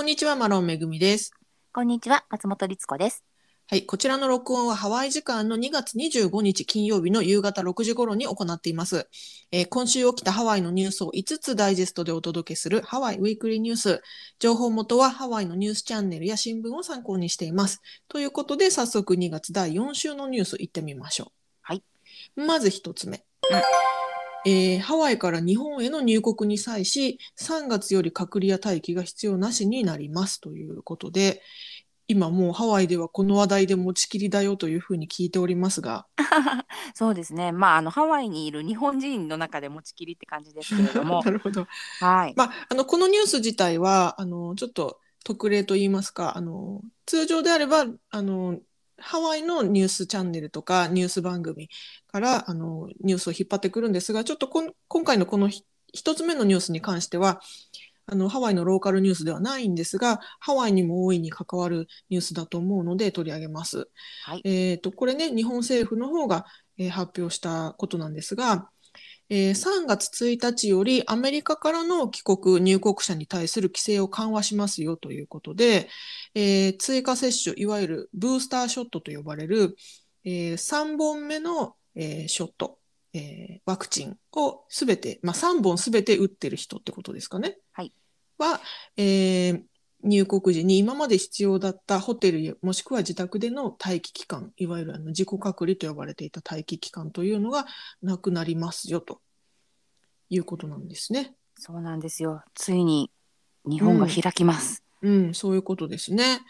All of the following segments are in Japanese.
こんにちは、マロンめぐみです。こんにちは、松本律子です。はい、こちらの録音はハワイ時間の2月25日金曜日の夕方6時頃に行っています。えー今週起きたハワイのニュースを5つダイジェストでお届けするハワイウィークリーニュース。情報元はハワイのニュースチャンネルや新聞を参考にしています。ということで、早速2月第4週のニュース行ってみましょう。はい。まず1つ目。えーハワイから日本への入国に際し、3月より隔離や待機が必要なしになりますということで、今もうハワイではこの話題で持ちきりだよというふうに聞いておりますが、そうですね。まあ、あのハワイにいる日本人の中で持ちきりって感じですけれども な。るほど。はい。まあ、あのこのニュース自体はあのちょっと特例と言いますかあの通常であればあのハワイのニュースチャンネルとかニュース番組からあのニュースを引っ張ってくるんですがちょっとこん今回のこのひ一つ目のニュースに関してはあのハワイのローカルニュースではないんですがハワイにも大いに関わるニュースだと思うので取り上げます。はい。えー、とこれね、日本政府の方が、えー発表したことなんですが、えー3月1日よりアメリカからの帰国、入国者に対する規制を緩和しますよということで、えー追加接種、いわゆるブースターショットと呼ばれる、え3本目の、えーショット、えーワクチンをすべて、まあ、3本すべて打ってる人ってことですかね。はいは、えー入国時に今まで必要だったホテルやもしくは自宅での待機期間、いわゆるあの自己隔離と呼ばれていた待機期間というのがなくなりますよということなんですね。そうなんですよ。ついに日本が開きます。うん、そういうことですね。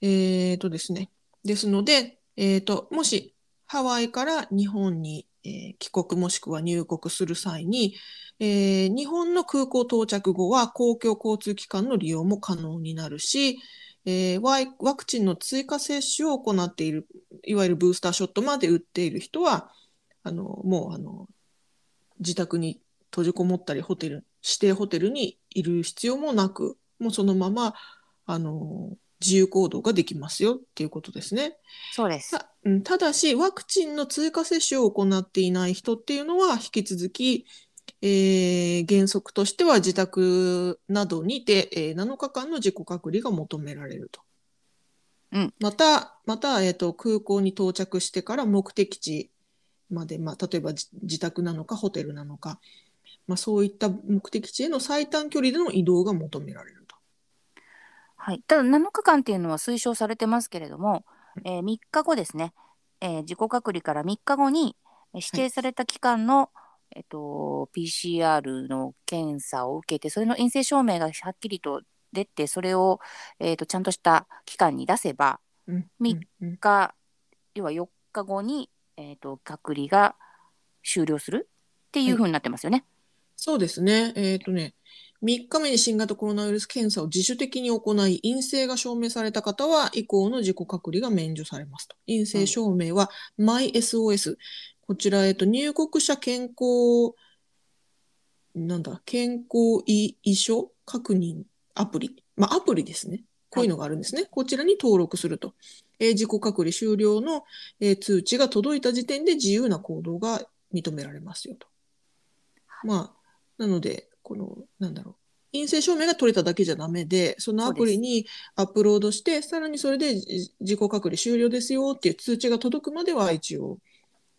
えーとですね。ですので、えーと、もしハワイから日本に、え帰国もしくは入国する際に、えー日本の空港到着後は公共交通機関の利用も可能になるし、えーワワクチンの追加接種を行っている、いわゆるブースターショットまで打っている人は、あの、もう、あの、自宅に閉じこもったり、ホテル、指定ホテルにいる必要もなく、もうそのまま、あの、自由行動ができますよっていうことですね。そうです。たうんただし、ワクチンの追加接種を行っていない人っていうのは、引き続き、えー原則としては自宅などにて、えー7日間の自己隔離が求められると。うんまた、また、えーと、空港に到着してから目的地まで、まあ、例えばじ自宅なのかホテルなのか、まあ、そういった目的地への最短距離での移動が求められると。はい。ただ7日間っていうのは推奨されてますけれども、えー3日後ですね。えー自己隔離から3日後にえー指定された期間の、えっと PCR の検査を受けて、それの陰性証明がはっきりと出て、それをえっとちゃんとした期間に出せば、うんみうんうんが要は4日後に、えー、と隔離が終了するっていう風になってますよね。そうですね。えっ、とね、3日目に新型コロナウイルス検査を自主的に行い、陰性が証明された方は、以降の自己隔離が免除されますと。陰性証明は、MySOS。こちら、えっ、と、入国者健康、なんだ、健康意意書確認アプリ。まあ、アプリですね。こういうのがあるんですね。こちらに登録すると。えー自己隔離終了の、えー通知が届いた時点で自由な行動が認められますよと。まあ、なので、この、なんだろう。陰性証明が取れただけじゃダメで、そのアプリにアップロードして、さらにそれでじ自己隔離終了ですよっていう通知が届くまでは一応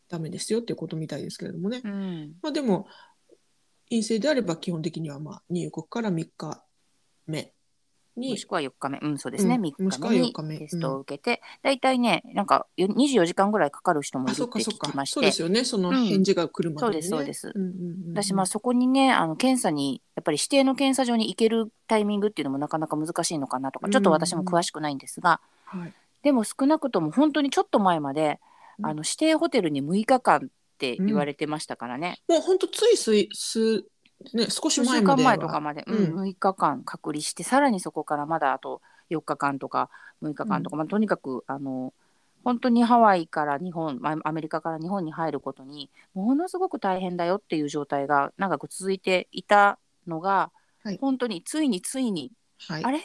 ダメですよっていうことみたいですけれどもね。うん、まあでも、陰性であれば基本的にはまあ入国から3日目に。もし、くは4日目、うん、そうですね、うん。3もしくは日目。に4日目テストを受けて、大体ね、なんかよ24時間ぐらいかかる人もあ、いるって聞きま。して。そうです、よね。そのうん。返事が来るまでにね。そうですそうです。うんうんうんうん。私、まあそこにね、あの検査に、やっぱり指定の検査場に行けるタイミングっていうのもなかなか難しいのかなとか、ちょっと私も詳しくないんですが、はい。でも少なくとも本当にちょっと前まで、うんあの指定ホテルに6日間って言われてましたからね。もう本当ついすいす、ね、少し数週間前までは。前とかまで、うんうん。6日間隔離してさらにそこからまだあと4日間とか6日間とか、まあ、とにかくあの本当にハワイから日本、まあ、アメリカから日本に入ることにものすごく大変だよっていう状態が長く続いていたのが、はい。本当についについに、はい。あ。れ？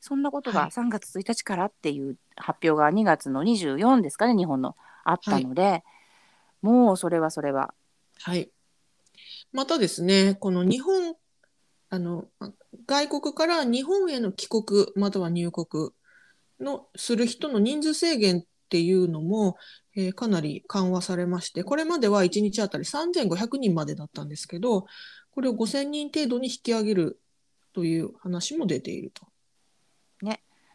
そんなことがはい。3月1日からっていう発表が2月の24ですかね日本の。あったので、もうそれはそれは。はい。またですね、この日本、あの外国から日本への帰国または入国のする人の人数制限っていうのも、えーかなり緩和されまして、これまでは1日あたり3500人までだったんですけど、これを5000人程度に引き上げるという話も出ていると。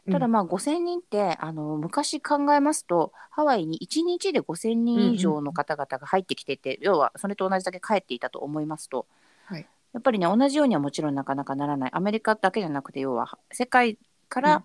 ただまあ5,000人ってあの昔考えますとハワイに1日で5,000人以上の方々が入ってきてて、要はそれと同じだけ帰っていたと思いますと、はい。やっぱりね同じようにはもちろんなかなかならない。アメリカだけじゃなくて要は世界から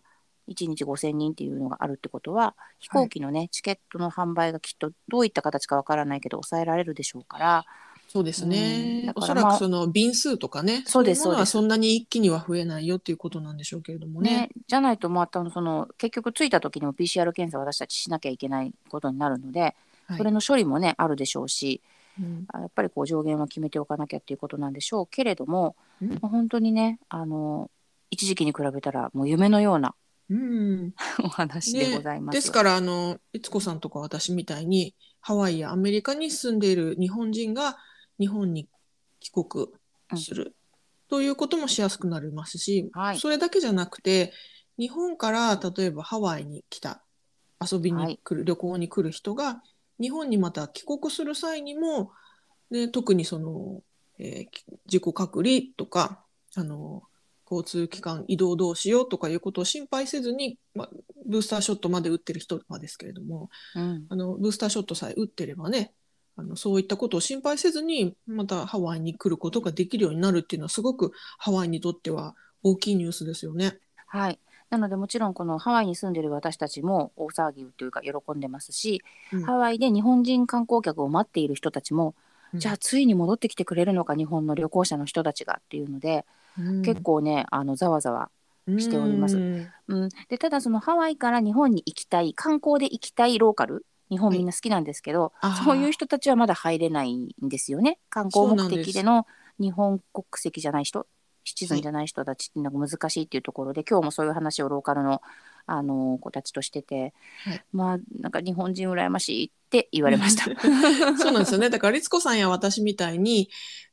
1日5,000人っていうのがあるってことは、飛行機のねチケットの販売がきっとどういった形かわからないけど抑えられるでしょうからそうですうん。ね。だからまあおそらくその便数とかね、そうですいものはそそんなに一気には増えないよっていうことなんでしょうけれどもね。ね。じゃないとまたその結局着いた時にも PCR 検査を私たちしなきゃいけないことになるので、はい。それの処理もねあるでしょうしうん。あやっぱりこう上限は決めておかなきゃっていうことなんでしょうけれども、うん。まあ本当にねあの一時期に比べたらもう夢のようなうん。お話でございます。ですから、あの、いつこさんとか私みたいに、ハワイやアメリカに住んでいる日本人が日本に帰国する、ということもしやすくなりますし、はい。それだけじゃなくて、日本から例えばハワイに来た、遊びに来る、旅行に来る人が、日本にまた帰国する際にも、ね、特にその、えー自己隔離とか、あの、交通機関移動どうしようとかいうことを心配せずに、まあ、ブースターショットまで打ってる人はですけれども、うん。あのブースターショットさえ打ってればね、あのそういったことを心配せずに、またハワイに来ることができるようになるっていうのは、すごくハワイにとっては大きいニュースですよね。はい。なのでもちろんこのハワイに住んでいる私たちも大騒ぎというか喜んでますし、うん。ハワイで日本人観光客を待っている人たちも、じゃあついに戻ってきてくれるのか日本の旅行者の人たちがっていうので、うん。結構ねあのざわざわしております。うんうん、でただそのハワイから日本に行きたい観光で行きたいローカル日本はいみんな好きなんですけど、そういう人たちはまだ入れないんですよね。観光目的での日本国籍じゃない人シチじゃない人たちっていうのが難しいっていうところで、今日もそういう話をローカルのあの子たちとしてて、はい。まあなんか日本人羨ましいって言われました。そうなんですよね。だから、律子さんや私みたいに、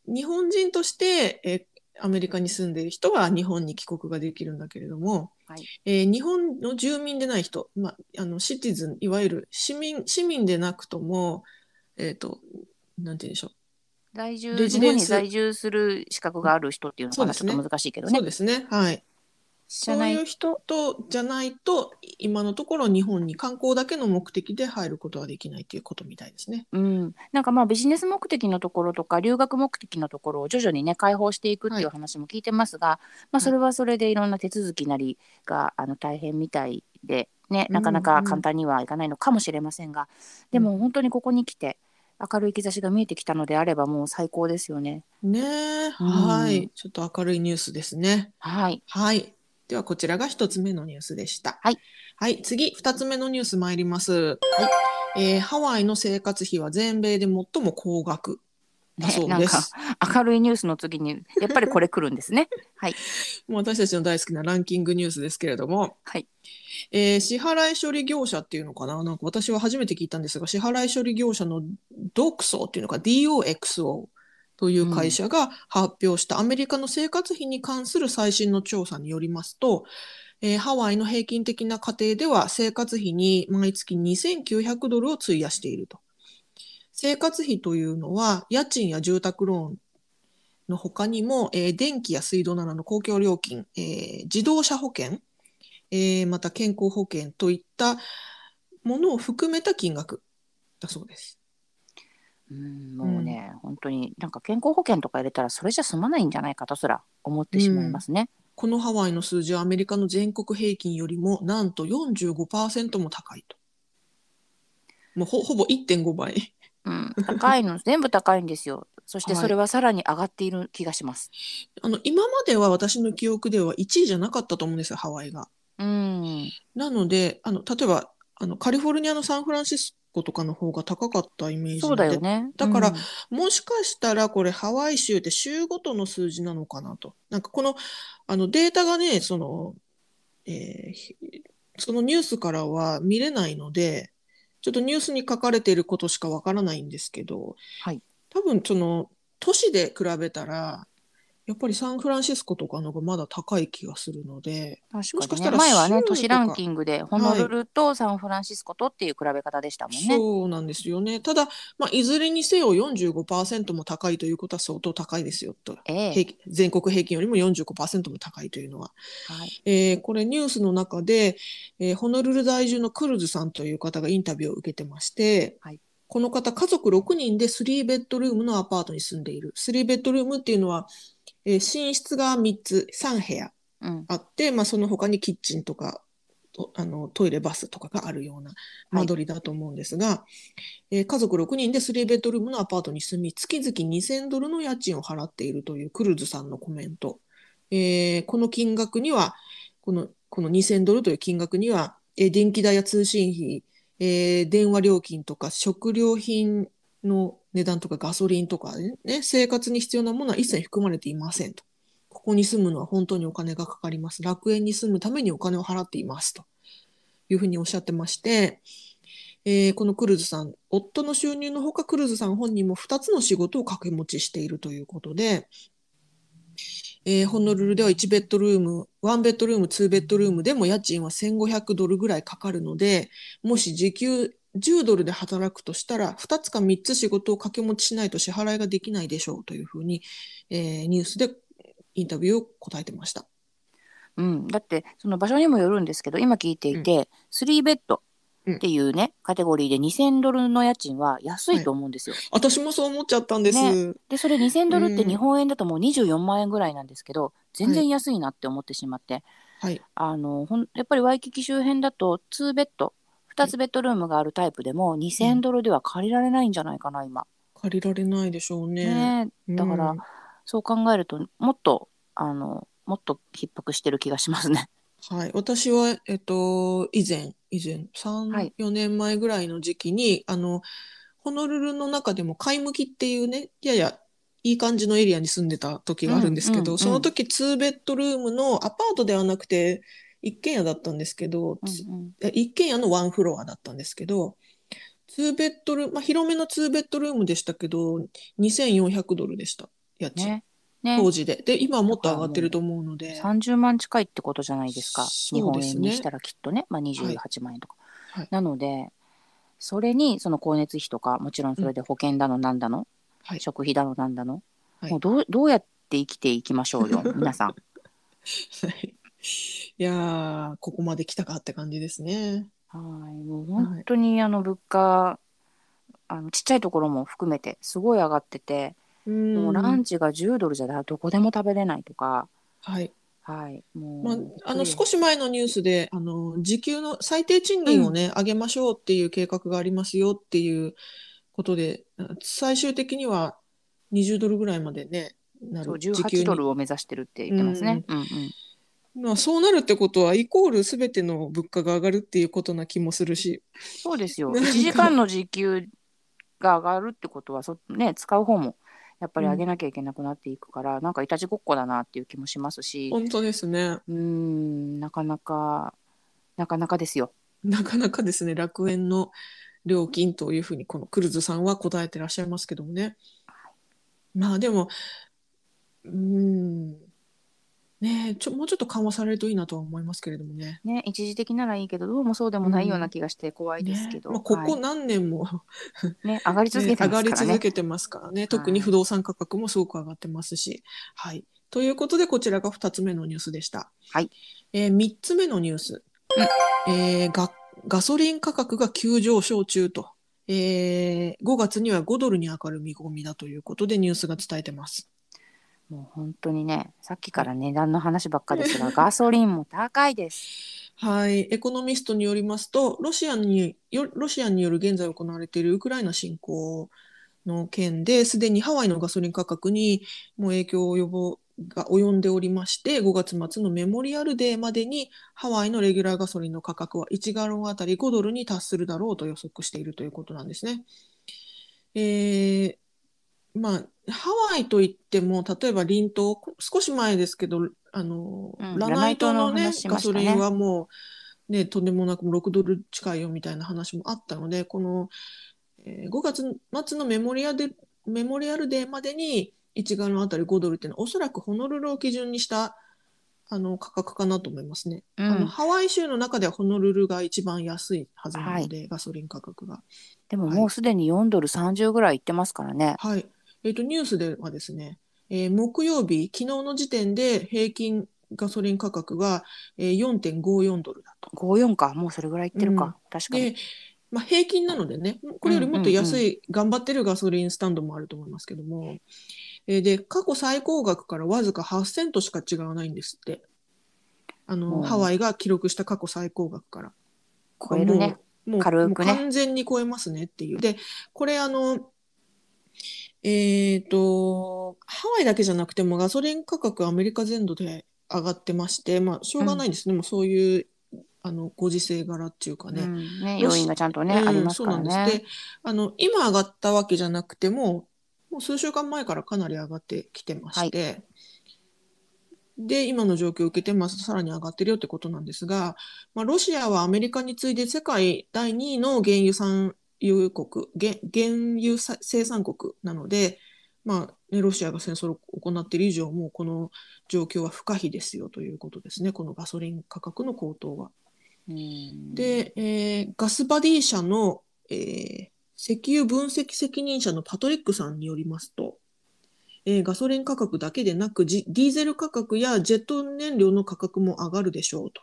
日本人として、えアメリカに住んでいる人は日本に帰国ができるんだけれども、はいえー日本の住民でない人、まあ、あのシティズン、いわゆる市民市民でなくとも、えっ、と、なんて言うんでしょう。在住日本に在住する資格がある人っていうのかな、そうですねちょっと難しいけどねそう。ですね。はい。そういう人とじゃないと、今のところ日本に観光だけの目的で入ることはできないということみたいですね。うん、なんかまあビジネス目的のところとか留学目的のところを徐々にね開放していくっていうはい話も聞いてますが、まあ、それはそれでいろんな手続きなりがあの大変みたいで、ね、なかなか簡単にはいかないのかもしれませんが、でも本当にここに来て明るい兆しが見えてきたのであればもう最高ですよね。ねえ、うんはい。ちょっと明るいニュースですね。はい、はい。では、こちらが一つ目のニュースでした。はい。はい。次、二つ目のニュース参ります。えーハワイの生活費は全米で最も高額だねそうなんかです。明るいニュースの次にやっぱりこれ来るんですね。はい、もう私たちの大好きなランキングニュースですけれども、はいえー支払い処理業者っていうのかな？なんか私は初めて聞いたんですが、支払い処理業者のドクソっていうのか DOXO という会社が発表したアメリカの生活費に関する最新の調査によりますと、えーハワイの平均的な家庭では生活費に毎月2900ドルを費やしていると。生活費というのは家賃や住宅ローンの他にも、えー電気や水道などの公共料金、えー自動車保険、えーまた健康保険といったものを含めた金額だそうです。うんもうね、本当になんか健康保険とか入れたらそれじゃ済まないんじゃないかとすら思ってしまいますね。このハワイの数字はアメリカの全国平均よりもなんと45%も高いと。もうほほぼ1.5倍。うん、高いの全部高いんですよ。そしてはいそれはさらに上がっている気がします。あの今までは私の記憶では1位じゃなかったと思うんですよ、ハワイが。うん、なので、あの例えばあのカリフォルニアのサンフランシスコとかの方が高かったイメージそうだよね。だからうんもしかしたらこれハワイ州って州ごとの数字なのかなと。なんかこのあのデータがね、その、えーひそのニュースからは見れないので、ちょっとニュースに書かれていることしかわからないんですけど、はい多分その都市で比べたら、やっぱりサンフランシスコとかのがまだ高い気がするので、もし確かにね。かしたら前はね、都市ランキングで、ホノルルとサンフランシスコとっていう比べ方でしたもんね。そうなんですよね。ただ、まあ、いずれにせよ45%も高いということは相当高いですよと。ええ平均全国平均よりも45%も高いというのは。はい。えーこれニュースの中で、えーホノルル在住のクルズさんという方がインタビューを受けてまして、はいこの方家族6人で3ベッドルームのアパートに住んでいる。3ベッドルームっていうのは、えー寝室が3つ、3部屋うん。あって、まあ、その他にキッチンとかとあのトイレバスとかがあるような間取りだと思うんですが、えー家族6人で3ベッドルームのアパートに住み月々2000ドルの家賃を払っているというクルズさんのコメント、えーこの金額にはこのこの2000ドルという金額には、えー電気代や通信費、えー電話料金とか食料品の値段とかガソリンとかね、生活に必要なものは一切含まれていませんと。ここに住むのは本当にお金がかかります。楽園に住むためにお金を払っていますというふうにおっしゃってまして、えーこのクルーズさん、夫の収入のほかクルーズさん本人も2つの仕事を掛け持ちしているということで、えーホノルルでは1ベッドルーム、1ベッドルーム、2ベッドルームでも家賃は1500ドルぐらいかかるので、もし時給10ドルで働くとしたら、2つか3つ仕事を掛け持ちしないと支払いができないでしょうというふうに、えーニュースでインタビューを答えてました。うん、だってその場所にもよるんですけど今聞いていて、3ベッドっていうねカテゴリーで2000ドルの家賃は安いと思うんですよ。私もそう思っちゃったんです。ねでそれ2000ドルってうん日本円だともう24万円ぐらいなんですけど、全然安いなって思ってしまって、はい。あのほんやっぱりワイキキ周辺だと2ベッド2つベッドルームがあるタイプでも2000ドルでは借りられないんじゃないかな今。借りられないでしょうね。ねだから、うんそう考えるともっとあのもっと逼迫してる気がしますね。はい、私は、えっと、以前、以前、3、はい4年前ぐらいの時期に、あの、ホノルルの中でも、貝向きっていうね、ややいい感じのエリアに住んでた時があるんですけど、うんうんうんその時、2ベッドルームのアパートではなくて、一軒家だったんですけど、うんうん。え一軒家のワンフロアだったんですけど、2ベッドルーム、まあ、広めの2ベッドルームでしたけど、2400ドルでした、家賃。ね。ね。当時で。で、今はもっと上がってると思うので。30万近いってことじゃないですか。すね。円にしたらきっとね、まあ、28万円とか、はい。なのでそれにその光熱費とかもちろんそれで保険だのなんだの、はい。食費だのなんだの、はい。もうどうどうやって生きていきましょうよ皆さん。は いいやー、ここまで来たかって感じですね。はい。もう本当にあの物価、あのちっちゃいところも含めてすごい上がってて、うん。もうランチが10ドルじゃどこでも食べれないとか。はい。はい。もう、まあ、あの、少し前のニュースで、あの、時給の最低賃金をね、上げましょうっていう計画がありますよっていうことで、最終的には20ドルぐらいまでね、なそうる。時給18に。ドルを目指してるって言ってますね。うんうんまあ、そうなるってことは、イコールすべての物価が上がるっていうことな気もするし。そうですよ。なんか1時間の時給が上がるってことはそ、ね、使う方もやっぱり上げなきゃいけなくなっていくから、なんかいたちごっこだなっていう気もしますし、本当ですね。うーん、なかなか、なかなかですよ。なかなかですね、楽園の料金というふうに、このクルズさんは答えてらっしゃいますけどもね。まあでも、うーん、ねえちょ、もうちょっと緩和されるといいなとは思いますけれどもね。ね、一時的ならいいけど、どうもそうでもないような気がして怖いですけど、ねまあ、ここは何年も、いね、上がり続けてますからね。続けてますからね。特に不動産価格もすごく上がってますし。はい。ということで、こちらが2つ目のニュースでした。はい。えー、3つ目のニュース。えーがガソリン価格が急上昇中と。えー5月には5ドルに上がる見込みだということでニュースが伝えてます。もう本当にね、さっきから値段の話ばっかりですが、ガソリンも高いです。はい。エコノミストによりますと、ロシアによロシアによる現在行われているウクライナ侵攻の件で、すでにハワイのガソリン価格にもう影響を及ぼが及んでおりまして、5月末のメモリアルデーまでにハワイのレギュラーガソリンの価格は1ガロンあたり5ドルに達するだろうと予測しているということなんですね。えーまあ、ハワイといっても、例えば隣島、少し前ですけど、あの、うんラナイトのね、ラナイトの話しガソリンはもう、ね、とんでもなく6ドル近いよみたいな話もあったので、この、えー5月末のメモリアでメモリアルデーまでに1ガロンあたり5ドルっていうのはおそらくホノルルを基準にしたあの価格かなと思いますね。うんあのハワイ州の中ではホノルルが一番安いはずなので、ガソリン価格が。でももうすでに4ドル30ぐらいいってますからね。はい。えっ、と、ニュースではですね、えー木曜日、昨日の時点で平均ガソリン価格が、えー4.54ドルだと。54かもうそれぐらいいってるか、うん確かにで、まあ、平均なのでね、これよりもっと安い、頑張ってるガソリンスタンドもあると思いますけども、えーで、過去最高額からわずか8セントしか違わないんですって。あの、うんハワイが記録した過去最高額から。超えるねもう。ねもう完全に超えますねっていう。で、これあの、えっと、ハワイだけじゃなくてもガソリン価格アメリカ全土で上がってまして、まあ、しょうがないんですね。もうそういう、あの、ご時世柄っていうかね。うんね要因がちゃんとね、うんありますからそうなんです。ねで、あの、今上がったわけじゃなくても、もう数週間前からかなり上がってきてまして、で、今の状況を受けて、まあ、さらに上がってるよってことなんですが、まあ、ロシアはアメリカに次いで世界第2位の原油産油国、原原油さ生産国なので、まあね、ロシアが戦争を行っている以上、もうこの状況は不可避ですよということですね、このガソリン価格の高騰は。うんで、えーガスバディ社の、えー石油分析責任者のパトリックさんによりますと、えーガソリン価格だけでなくジディーゼル価格やジェット燃料の価格も上がるでしょうと。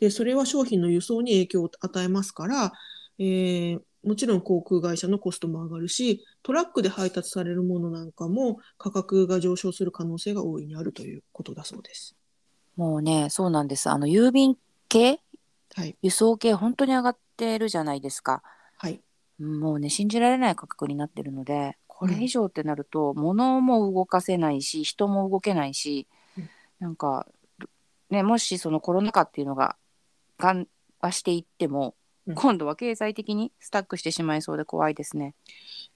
で、それは商品の輸送に影響を与えますから、えーもちろん航空会社のコストも上がるし、トラックで配達されるものなんかも価格が上昇する可能性が大いにあるということだそうです。もうねそうなんですあの郵便系？はい。輸送系本当に上がってるじゃないですかはい。もうね信じられない価格になってるのでこれ以上ってなると、物も動かせないし人も動けないし、うんなんかねもしそのコロナ禍っていうのが緩和していっても、うん今度は経済的にスタックしてしまいそうで怖いですね。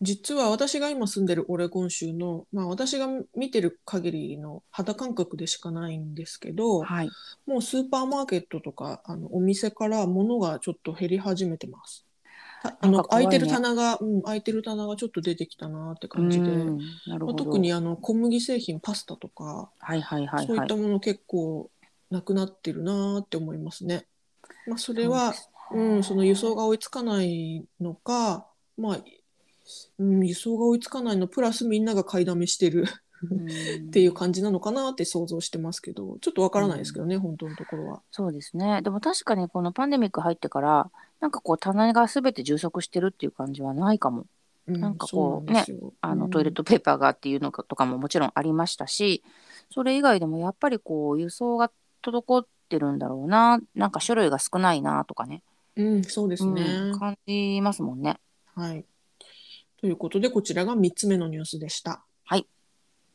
実は私が今住んでるオレゴン州の、まあ、私が見てる限りの肌感覚でしかないんですけど、はい、もうスーパーマーケットとかあのお店から物がちょっと減り始めてます。たあのなんか怖いね空いてる棚が、うん、空いてる棚がちょっと出てきたなって感じで、うんなるまあほど特にあの小麦製品パスタとか、はいはいはいそういはい。ったもの結構なくなってるなって思いますね。まあ、それはうん、その輸送が追いつかないのか、まあ、うん、輸送が追いつかないのプラスみんなが買いだめしてるうんっていう感じなのかなって想像してますけど、ちょっとわからないですけどね、本当のところは。そうですね。でも確かにこのパンデミック入ってからなんかこう棚が全て充足してるっていう感じはないかも。うん、なんかこうそうなんですよあのうんトイレットペーパーがっていうのかとかももちろんありましたしそれ以外でもやっぱりこう輸送が滞ってるんだろうななんか種類が少ないなとかねうん、そうですね。うん感じますもんね。はい。ということで、こちらが3つ目のニュースでした。はい。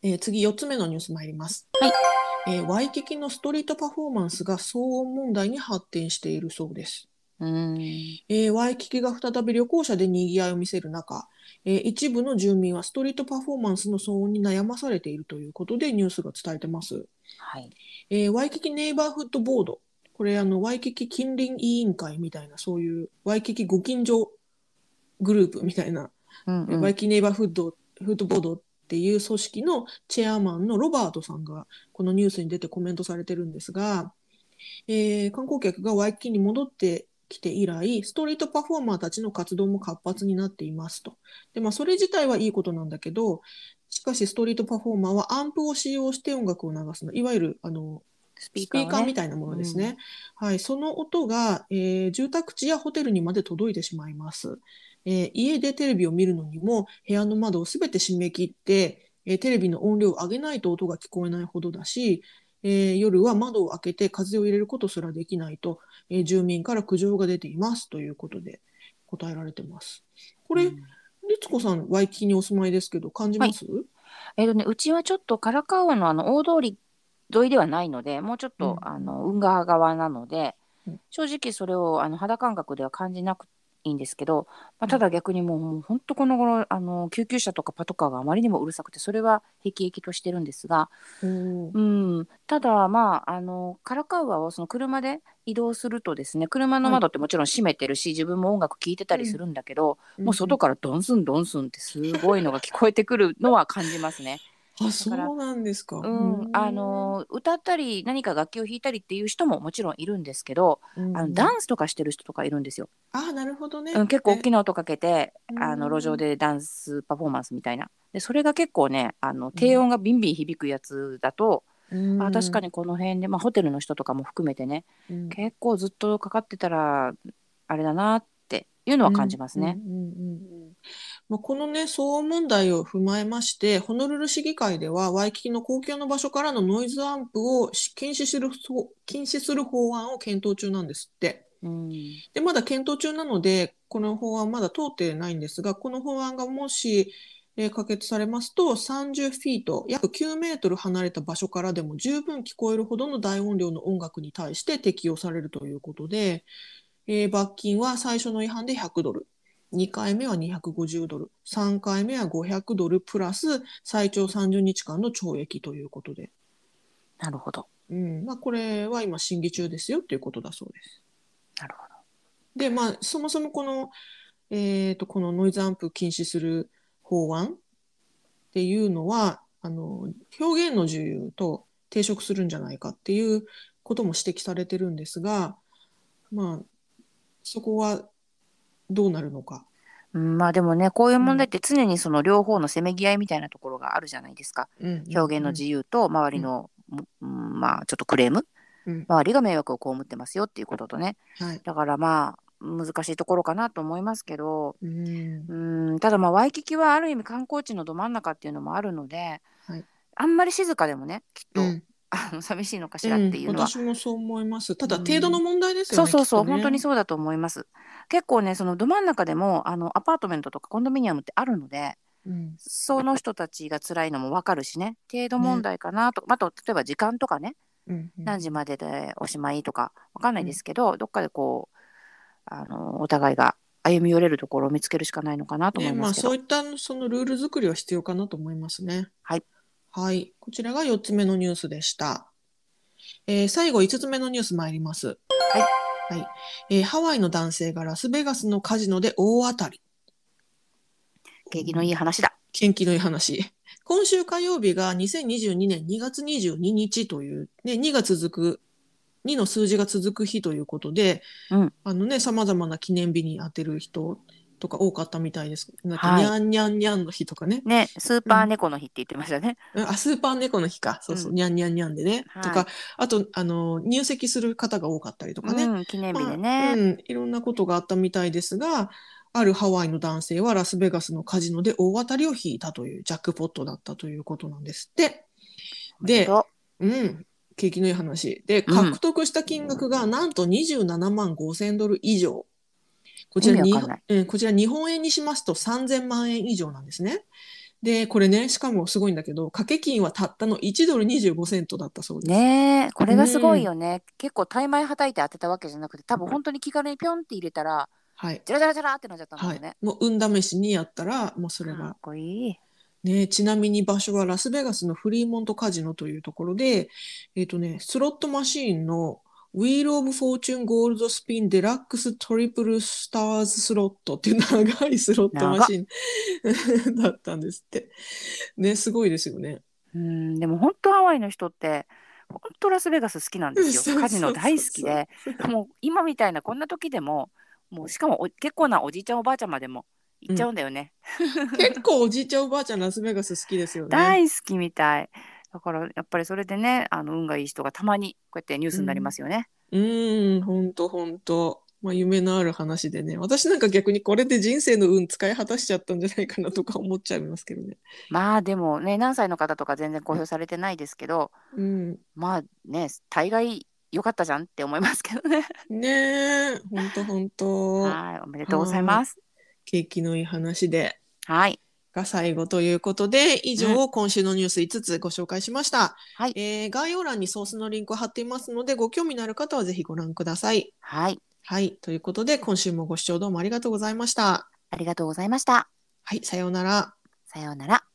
えー次、4つ目のニュース参ります。はい。えーワイキキのストリートパフォーマンスが騒音問題に発展しているそうです。うんえーワイキキが再び旅行者で賑わいを見せる中、えー一部の住民はストリートパフォーマンスの騒音に悩まされているということでニュースが伝えてます。はい。えーワイキキネイバーフッドボード、これあのワイキキ近隣委員会みたいなそういうワイキキご近所グループみたいな、うんうんワイキキネイバーフッドフッドボードっていう組織のチェアマンのロバートさんがこのニュースに出てコメントされてるんですが、えー観光客がワイキキに戻ってきて以来、ストリートパフォーマーたちの活動も活発になっていますと。で、まあ、それ自体はいいことなんだけど、しかしストリートパフォーマーはアンプを使用して音楽を流すの、いわゆるあのススピーカーみたたいなものですね。はい、その音が、えー住宅地やホテルにまで届いてしまいます。えー家でテレビを見るのにも部屋の窓をすべて閉め切って、えーテレビの音量を上げないと音が聞こえないほどだし、えー夜は窓を開けて風を入れることすらできないと、えー住民から苦情が出ていますということで答えられてます。これ、うん律子さん、ワイキキにお住まいですけど、感じます、えっとね、うちはちょっと唐川のあの大通り沿いではないので、もうちょっと、うん。あの運河側なので、うん。正直それをあの肌感覚では感じなくいいんですけど、まあ、ただ逆にもうもう本当この頃あの救急車とかパトカーがあまりにもうるさくてそれは辟易としてるんですが、うん。うん、ただまああの唐川をその車で移動するとですね車の窓ってもちろん閉めてるし、自分も音楽聴いてたりするんだけど、もう外からドンスンドンスンってすごいのが聞こえてくるのは感じますね。あ、そうなんですか。うん、あ、の歌ったり何か楽器を弾いたりっていう人ももちろんいるんですけど、うんあのダンスとかしてる人とかいるんですよ。あ、なるほどね。うん、結構大きい。な音かけて、うんあの路上でダンスパフォーマンスみたいな。でそれが結構ねあの低音がビンビン響くやつだと、うんあ確かにこの辺で、まあ、ホテルの人とかも含めてねうん結構ずっとかかってたらあれだなっていうのは感じますね。うんうんうんうんまあ、このね、騒音問題を踏まえまして、ホノルル市議会では、ワイキキの公共の場所からのノイズアンプを禁止する禁止する法案を検討中なんですって。うんで、まだ検討中なので、この法案まだ通ってないんですが、この法案がもし、えー可決されますと、30フィート、約9メートル離れた場所からでも十分聞こえるほどの大音量の音楽に対して適用されるということで、えー罰金は最初の違反で100ドル、2回目は250ドル、3回目は500ドルプラス最長30日間の懲役ということで、なるほどうんまあ、これは今審議中ですよということだそうです。なるほど。で、まあ、そもそもこの、えーと、このノイズアンプ禁止する法案っていうのは、あの、表現の自由と抵触するんじゃないかっていうことも指摘されてるんですが、まあ、そこはどうなるのか。うん、まあでもねこういう問題って常にその両方のせめぎ合いみたいなところがあるじゃないですか。うん。表現の自由と周りの、うんまあちょっとクレーム。うん。周りが迷惑を被ってますよっていうこととね。はい。だからまあ難しいところかなと思いますけどうん。うんただまあワイキキはある意味観光地のど真ん中っていうのもあるので、はい。あんまり静かでもねきっと、うんあの寂しいのかしらっていうのは、うん私もそう思います。ただ、うん。程度の問題ですよね。そうそうそう、きっとね。本当にそうだと思います。結構ねそのど真ん中でもあのアパートメントとかコンドミニアムってあるのでうん。その人たちが辛いのも分かるしね。程度問題かなと。か、あと例えば時間とかねうんうん。何時まででおしまいとか分かんないですけど、どっかでこうあのお互いが歩み寄れるところを見つけるしかないのかなと思ね、いますけど、まあそういったそのルール作りは必要かなと思いますね。はい。はい。こちらが4つ目のニュースでした。えー最後5つ目のニュース参ります。はい。はい。えーハワイの男性がラスベガスのカジノで大当たり。景気のいい話だ。元気のいい話。今週火曜日が2022年2月22日という、ね、2が続く、2の数字が続く日ということで、うんあのね、様々な記念日に当てる人とか多かったみたいです。なんか、はいにゃんにゃんにゃんの日とかね。ねスーパー猫の日って言ってましたね。うんあ、スーパー猫の日か。そうそう、うんにゃんにゃんにゃんでね。はいとか、あと、あの、入籍する方が多かったりとかね。うん、記念日でまあね。うん、いろんなことがあったみたいですが、あるハワイの男性はラスベガスのカジノで大当たりを引いたというジャックポットだったということなんですって。で、そうん、景気のいい話。で、うん獲得した金額がなんと27万5千ドル以上。こちらに意味わかんないうん、こちら日本円にしますと3000万円以上なんですね。で、これね、しかもすごいんだけど、掛け金はたったの1ドル25セントだったそううです。ねえこれがすごいよね。結構タイマイはたいて当てたわけじゃなくて多分本当に気軽にピョンって入れたらはい。ジャラジャラジャラってなっちゃったんだはいよね。。もう運試しにやったら、もうそれがかっこいい。ね、ちなみに場所はラスベガスのフリーモントカジノというところで、えっ、とね、スロットマシーンの Wheel of Fortune Gold Spin Deluxe Triple Stars スロットっていう 長いスロットマシーン だったんですって。ね、すごいですよね。うんでも本当ハワイの人って本当ラスベガス好きなんですよ。カジノ大好きでもう今みたいなこんな時でももうしかもお結構なおじいちゃんおばあちゃんまでも行っちゃうんだよね。結構おじいちゃんおばあちゃんラスベガス好きですよね。大好きみたい。だからやっぱりそれでねあの運がいい人がたまにこうやってニュースになりますよね。うーん、ほんとほんと。まあ、夢のある話でね。私なんか逆にこれで人生の運使い果たしちゃったんじゃないかなとか思っちゃいますけどね。まあでもね何歳の方とか全然公表されてないですけどうん。まあね大概良かったじゃんって思いますけどね。ねえ、ほんとほんと。はいおめでとうございます。景気のいい話で。はいが最後ということで、以上、今週のニュース5つご紹介しました。はいえー概要欄にソースのリンクを貼っていますので、ご興味のある方はぜひご覧ください。はいはい。ということで、今週もご視聴どうもありがとうございました。ありがとうございました。はい。さようなら。さようなら。